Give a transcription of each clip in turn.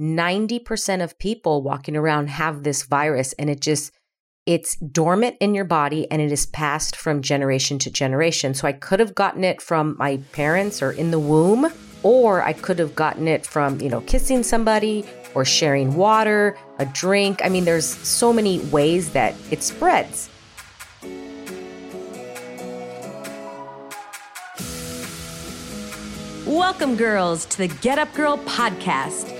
90% of people walking around have this virus and it just it's dormant in your body and it is passed from generation to generation. So I could have gotten it from my parents or in the womb, or I could have gotten it from, you know, kissing somebody or sharing water, a drink. I mean, there's so many ways that it spreads. Welcome, girls, to the Get Up Girl podcast,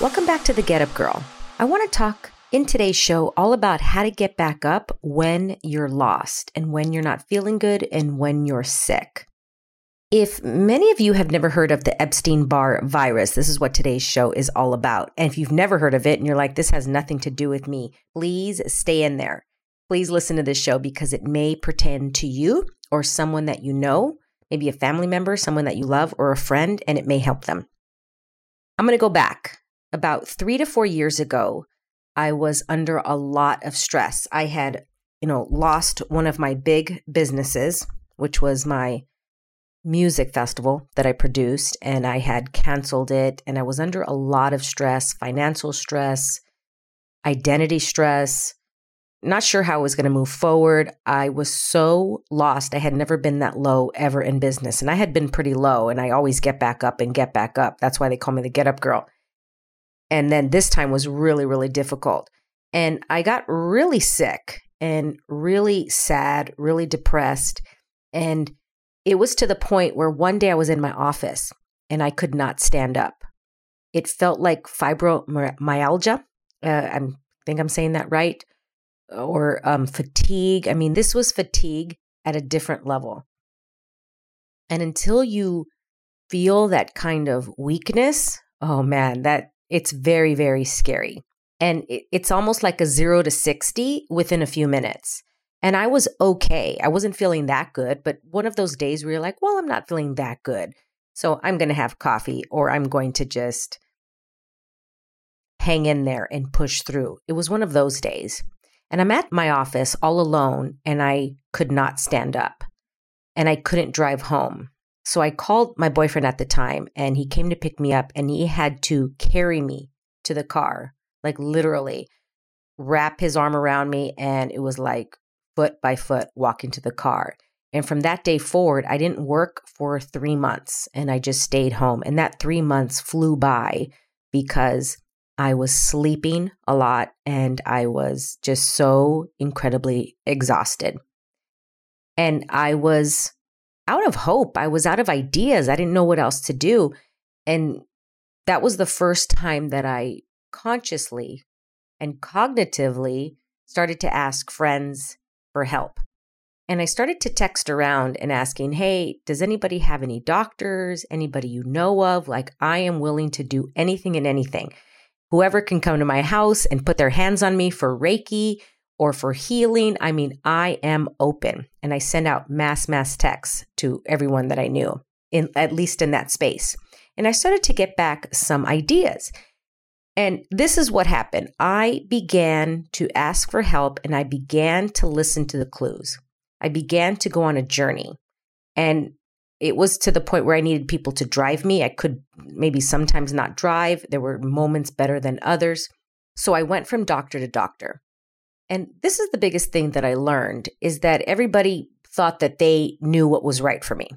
Welcome back to the Get Up Girl. I want to talk in today's show all about how to get back up when you're lost and when you're not feeling good and when you're sick. If many of you have never heard of the Epstein Barr virus, this is what today's show is all about. And if you've never heard of it and you're like, this has nothing to do with me, please stay in there. Please listen to this show because it may pertain to you or someone that you know, maybe a family member, someone that you love, or a friend, and it may help them. I'm going to go back about three to four years ago, I was under a lot of stress. I had, you know, lost one of my big businesses, which was my music festival that I produced, and I had canceled it. And I was under a lot of stress financial stress, identity stress, not sure how I was going to move forward. I was so lost. I had never been that low ever in business. And I had been pretty low, and I always get back up and get back up. That's why they call me the get up girl. And then this time was really, really difficult. And I got really sick and really sad, really depressed. And it was to the point where one day I was in my office and I could not stand up. It felt like fibromyalgia. Uh, I think I'm saying that right. Or um, fatigue. I mean, this was fatigue at a different level. And until you feel that kind of weakness, oh man, that it's very, very scary. And it's almost like a zero to 60 within a few minutes. And I was okay. I wasn't feeling that good, but one of those days where you're like, well, I'm not feeling that good. So I'm going to have coffee or I'm going to just hang in there and push through. It was one of those days. And I'm at my office all alone and I could not stand up and I couldn't drive home. So I called my boyfriend at the time and he came to pick me up and he had to carry me to the car, like literally wrap his arm around me. And it was like foot by foot walking to the car. And from that day forward, I didn't work for three months and I just stayed home. And that three months flew by because I was sleeping a lot and I was just so incredibly exhausted. And I was out of hope. I was out of ideas. I didn't know what else to do. And that was the first time that I consciously and cognitively started to ask friends for help. And I started to text around and asking, hey, does anybody have any doctors, anybody you know of? Like, I am willing to do anything and anything. Whoever can come to my house and put their hands on me for Reiki or for healing. I mean, I am open. And I sent out mass, mass texts to everyone that I knew, in at least in that space. And I started to get back some ideas. And this is what happened. I began to ask for help and I began to listen to the clues. I began to go on a journey. And it was to the point where I needed people to drive me. I could maybe sometimes not drive. There were moments better than others. So I went from doctor to doctor. And this is the biggest thing that I learned is that everybody thought that they knew what was right for me.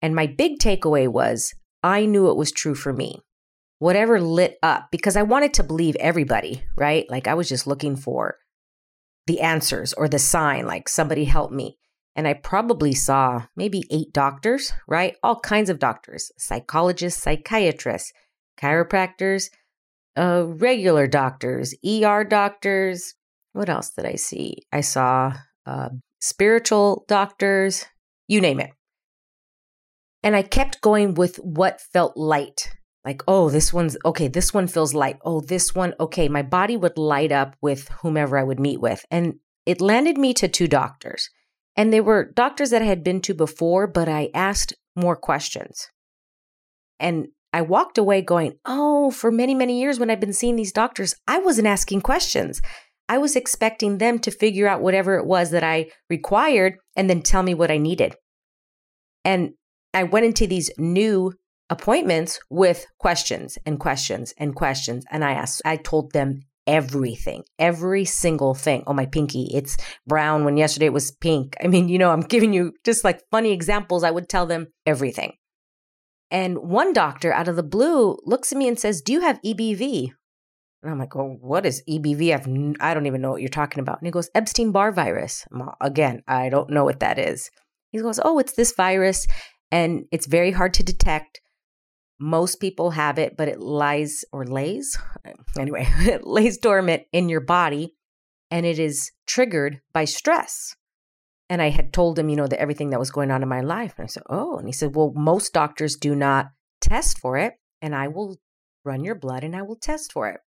And my big takeaway was I knew it was true for me. Whatever lit up, because I wanted to believe everybody, right? Like I was just looking for the answers or the sign, like somebody help me. And I probably saw maybe eight doctors, right? All kinds of doctors psychologists, psychiatrists, chiropractors, uh, regular doctors, ER doctors, what else did I see? I saw uh, spiritual doctors, you name it. And I kept going with what felt light. Like, oh, this one's okay. This one feels light. Oh, this one, okay. My body would light up with whomever I would meet with. And it landed me to two doctors. And they were doctors that I had been to before, but I asked more questions. And I walked away going, oh, for many, many years when I've been seeing these doctors, I wasn't asking questions. I was expecting them to figure out whatever it was that I required and then tell me what I needed. And I went into these new appointments with questions and questions and questions. And I asked, I told them everything, every single thing. Oh, my pinky, it's brown when yesterday it was pink. I mean, you know, I'm giving you just like funny examples. I would tell them everything. And one doctor out of the blue looks at me and says, Do you have EBV? And I'm like, Oh, what is EBV? I've, don't even know what you're talking about. And he goes, Epstein Barr virus. Again, I don't know what that is. He goes, Oh, it's this virus and it's very hard to detect. Most people have it, but it lies or lays, anyway, it lays dormant in your body and it is triggered by stress. And I had told him, you know, that everything that was going on in my life. And I said, Oh, and he said, Well, most doctors do not test for it, and I will run your blood and I will test for it.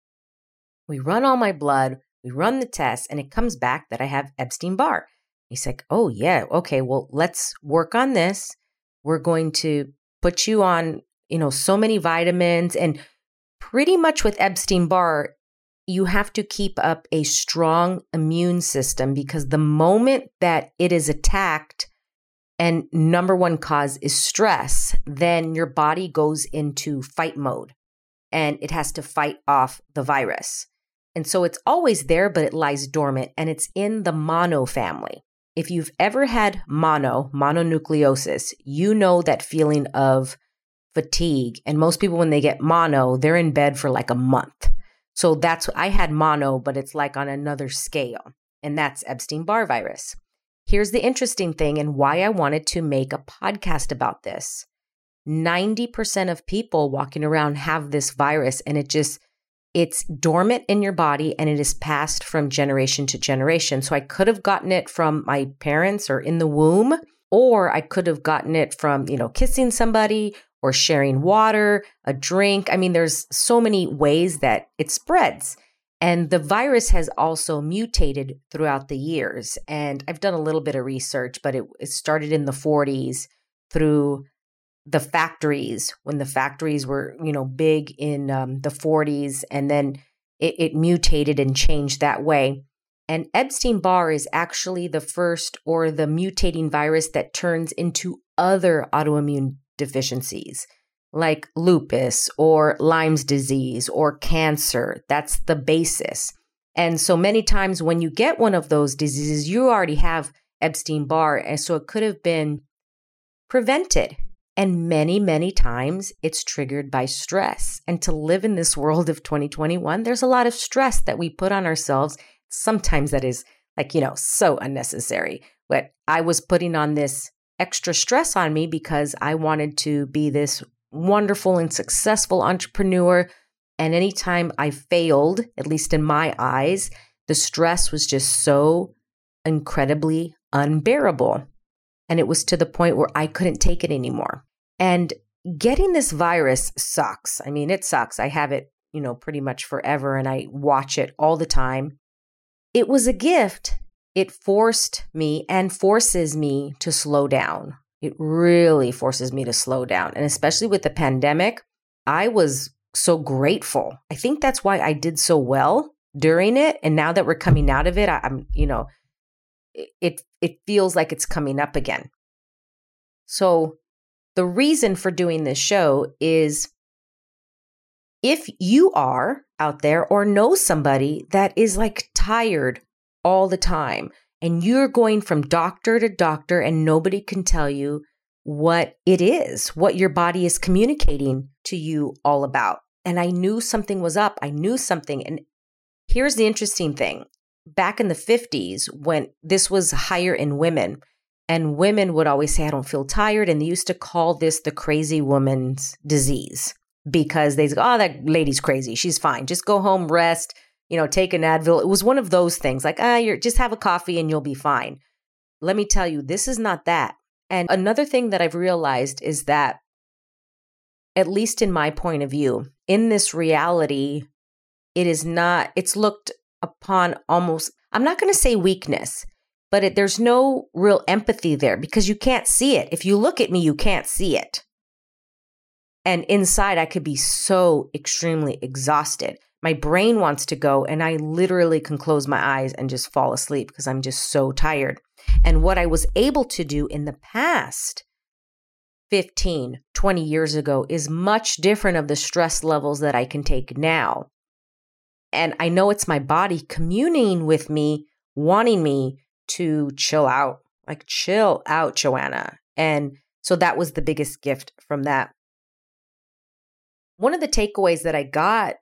We run all my blood, we run the test, and it comes back that I have Epstein Barr. He's like, Oh, yeah, okay, well, let's work on this. We're going to put you on, you know, so many vitamins. And pretty much with Epstein Barr, you have to keep up a strong immune system because the moment that it is attacked, and number one cause is stress, then your body goes into fight mode and it has to fight off the virus. And so it's always there, but it lies dormant and it's in the mono family. If you've ever had mono, mononucleosis, you know that feeling of fatigue. And most people, when they get mono, they're in bed for like a month. So that's, I had mono, but it's like on another scale. And that's Epstein Barr virus. Here's the interesting thing and why I wanted to make a podcast about this 90% of people walking around have this virus, and it just, it's dormant in your body and it is passed from generation to generation. So I could have gotten it from my parents or in the womb, or I could have gotten it from, you know, kissing somebody or sharing water, a drink. I mean, there's so many ways that it spreads. And the virus has also mutated throughout the years. And I've done a little bit of research, but it, it started in the 40s through the factories when the factories were, you know, big in um, the 40s. And then it, it mutated and changed that way. And Epstein Barr is actually the first or the mutating virus that turns into other autoimmune deficiencies like lupus or Lyme's disease or cancer. That's the basis. And so many times when you get one of those diseases, you already have Epstein Barr. And so it could have been prevented. And many, many times it's triggered by stress. And to live in this world of 2021, there's a lot of stress that we put on ourselves. Sometimes that is like, you know, so unnecessary. But I was putting on this extra stress on me because I wanted to be this wonderful and successful entrepreneur. And anytime I failed, at least in my eyes, the stress was just so incredibly unbearable. And it was to the point where I couldn't take it anymore. And getting this virus sucks. I mean, it sucks. I have it, you know, pretty much forever and I watch it all the time. It was a gift it forced me and forces me to slow down. It really forces me to slow down. And especially with the pandemic, I was so grateful. I think that's why I did so well during it. And now that we're coming out of it, I, am you know, it it feels like it's coming up again. So the reason for doing this show is if you are out there or know somebody that is like tired all the time. And you're going from doctor to doctor, and nobody can tell you what it is, what your body is communicating to you all about. And I knew something was up. I knew something. And here's the interesting thing back in the 50s, when this was higher in women, and women would always say, I don't feel tired. And they used to call this the crazy woman's disease because they'd go, oh, that lady's crazy. She's fine. Just go home, rest, you know, take an Advil. It was one of those things like, ah, you're just have a coffee and you'll be fine. Let me tell you, this is not that. And another thing that I've realized is that, at least in my point of view, in this reality, it is not, it's looked upon almost, I'm not going to say weakness, but it, there's no real empathy there because you can't see it. If you look at me, you can't see it. And inside, I could be so extremely exhausted. My brain wants to go, and I literally can close my eyes and just fall asleep because I'm just so tired. And what I was able to do in the past 15, 20 years ago is much different of the stress levels that I can take now. And I know it's my body communing with me, wanting me to chill out, like chill out, Joanna. And so that was the biggest gift from that. One of the takeaways that I got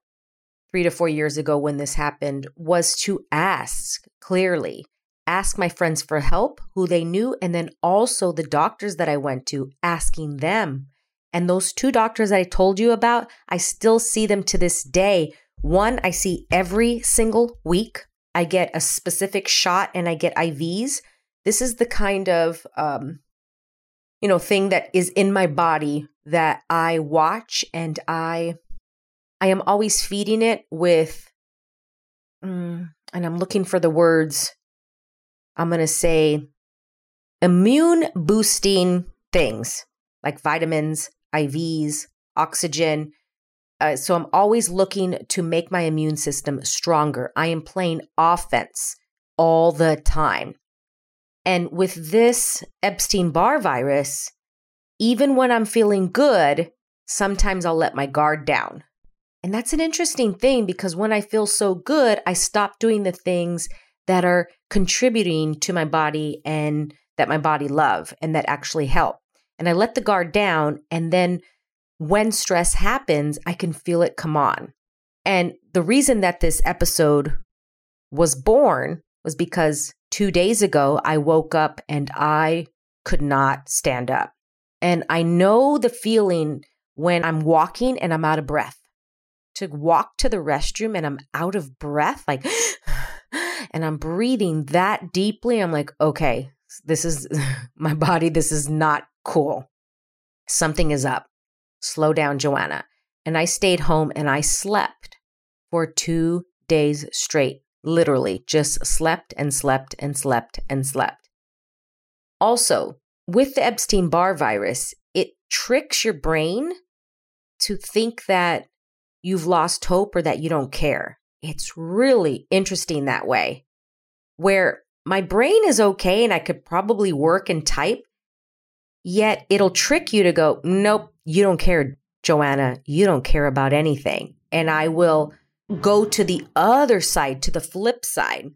three to four years ago when this happened was to ask clearly, ask my friends for help, who they knew, and then also the doctors that I went to, asking them. And those two doctors that I told you about, I still see them to this day. One, I see every single week. I get a specific shot and I get IVs. This is the kind of um, you know thing that is in my body that I watch and I I am always feeding it with mm, and I'm looking for the words I'm going to say immune boosting things like vitamins, IVs, oxygen. Uh, so I'm always looking to make my immune system stronger. I am playing offense all the time. And with this Epstein Barr virus, even when I'm feeling good, sometimes I'll let my guard down. And that's an interesting thing because when I feel so good, I stop doing the things that are contributing to my body and that my body love and that actually help. And I let the guard down and then when stress happens, I can feel it come on. And the reason that this episode was born was because two days ago, I woke up and I could not stand up. And I know the feeling when I'm walking and I'm out of breath. To walk to the restroom and I'm out of breath, like, and I'm breathing that deeply, I'm like, okay, this is my body. This is not cool. Something is up. Slow down, Joanna. And I stayed home and I slept for two days straight literally just slept and slept and slept and slept. Also, with the Epstein Barr virus, it tricks your brain to think that you've lost hope or that you don't care. It's really interesting that way, where my brain is okay and I could probably work and type, yet it'll trick you to go, nope, you don't care, Joanna. You don't care about anything. And I will go to the other side, to the flip side.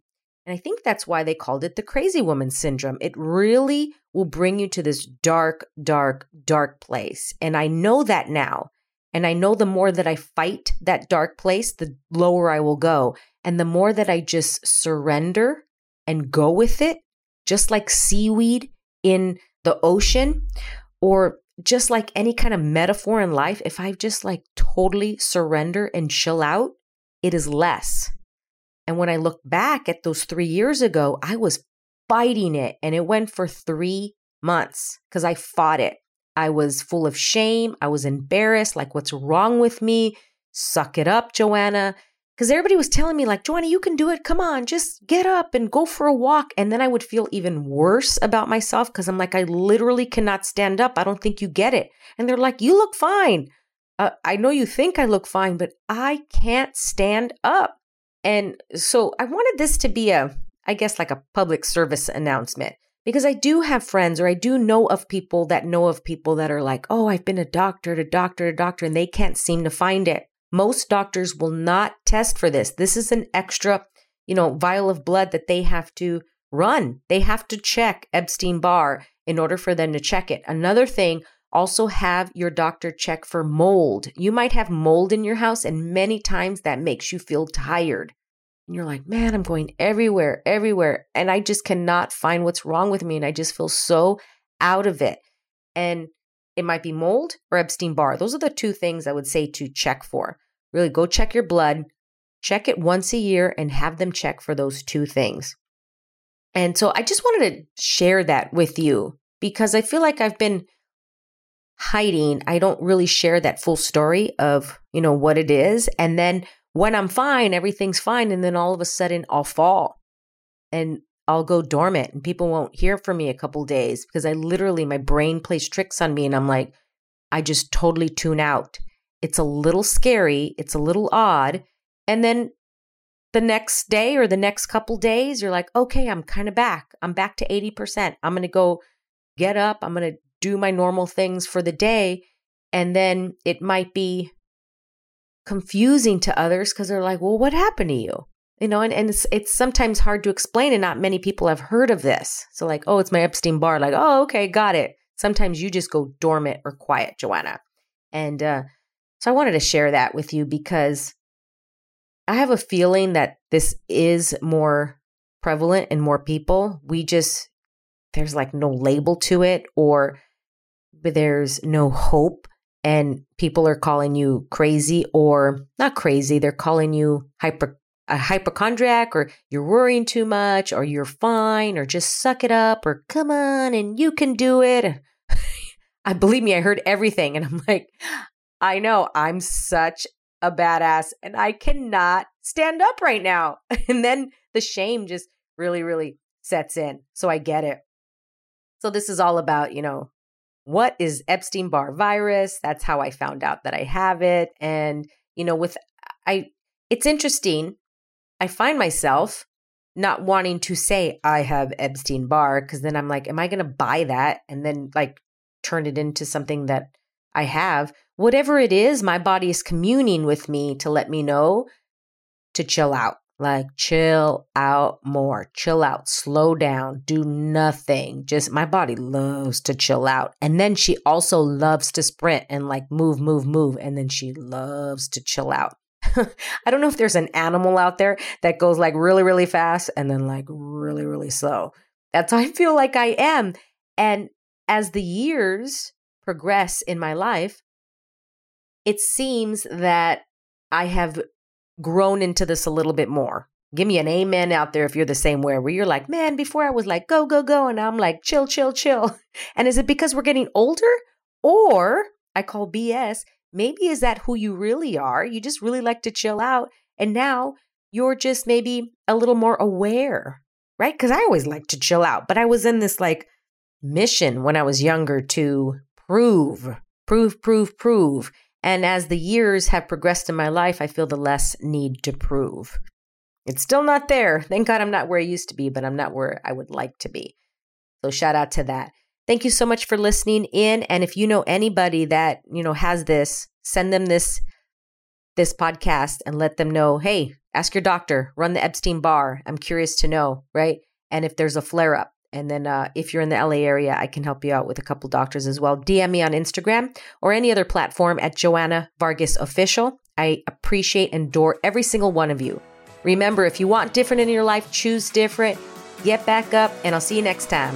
And I think that's why they called it the crazy woman syndrome. It really will bring you to this dark, dark, dark place. And I know that now. And I know the more that I fight that dark place, the lower I will go. And the more that I just surrender and go with it, just like seaweed in the ocean, or just like any kind of metaphor in life, if I just like totally surrender and chill out, it is less. And when I look back at those three years ago, I was fighting it and it went for three months because I fought it. I was full of shame. I was embarrassed. Like, what's wrong with me? Suck it up, Joanna. Because everybody was telling me, like, Joanna, you can do it. Come on, just get up and go for a walk. And then I would feel even worse about myself because I'm like, I literally cannot stand up. I don't think you get it. And they're like, you look fine uh, I know you think I look fine, but I can't stand up. And so I wanted this to be a, I guess, like a public service announcement because I do have friends or I do know of people that know of people that are like, oh, I've been a doctor to doctor to doctor and they can't seem to find it. Most doctors will not test for this. This is an extra, you know, vial of blood that they have to run. They have to check Epstein Barr in order for them to check it. Another thing, also, have your doctor check for mold. You might have mold in your house, and many times that makes you feel tired. And you're like, man, I'm going everywhere, everywhere. And I just cannot find what's wrong with me. And I just feel so out of it. And it might be mold or Epstein Barr. Those are the two things I would say to check for. Really go check your blood, check it once a year and have them check for those two things. And so I just wanted to share that with you because I feel like I've been hiding. I don't really share that full story of, you know, what it is. And then when I'm fine, everything's fine. And then all of a sudden I'll fall and I'll go dormant and people won't hear from me a couple days because I literally, my brain plays tricks on me and I'm like, I just totally tune out. It's a little scary. It's a little odd. And then the next day or the next couple days, you're like, okay, I'm kind of back. I'm back to 80%. I'm going to go get up. I'm going to do my normal things for the day. And then it might be confusing to others because they're like, well, what happened to you? You know, and, and it's, it's sometimes hard to explain, and not many people have heard of this. So, like, oh, it's my Epstein Barr. Like, oh, okay, got it. Sometimes you just go dormant or quiet, Joanna. And uh, so I wanted to share that with you because I have a feeling that this is more prevalent in more people. We just, there's like no label to it or there's no hope and people are calling you crazy or not crazy they're calling you hyper a hypochondriac or you're worrying too much or you're fine or just suck it up or come on and you can do it i believe me i heard everything and i'm like i know i'm such a badass and i cannot stand up right now and then the shame just really really sets in so i get it so this is all about you know what is Epstein Barr virus? That's how I found out that I have it. And, you know, with I, it's interesting. I find myself not wanting to say I have Epstein Barr because then I'm like, am I going to buy that and then like turn it into something that I have? Whatever it is, my body is communing with me to let me know to chill out. Like, chill out more, chill out, slow down, do nothing. Just my body loves to chill out. And then she also loves to sprint and like move, move, move. And then she loves to chill out. I don't know if there's an animal out there that goes like really, really fast and then like really, really slow. That's how I feel like I am. And as the years progress in my life, it seems that I have grown into this a little bit more. Give me an amen out there if you're the same way, where you're like, man, before I was like, go, go, go. And I'm like, chill, chill, chill. And is it because we're getting older? Or I call BS. Maybe is that who you really are? You just really like to chill out. And now you're just maybe a little more aware, right? Because I always like to chill out, but I was in this like mission when I was younger to prove, prove, prove, prove. And as the years have progressed in my life, I feel the less need to prove. It's still not there. Thank God I'm not where I used to be, but I'm not where I would like to be. So shout out to that. Thank you so much for listening in. And if you know anybody that, you know, has this, send them this this podcast and let them know, hey, ask your doctor, run the Epstein Barr. I'm curious to know, right? And if there's a flare up, and then uh, if you're in the LA area, I can help you out with a couple doctors as well. DM me on Instagram or any other platform at Joanna Vargas Official. I appreciate and adore every single one of you. Remember, if you want different in your life, choose different. Get back up, and I'll see you next time.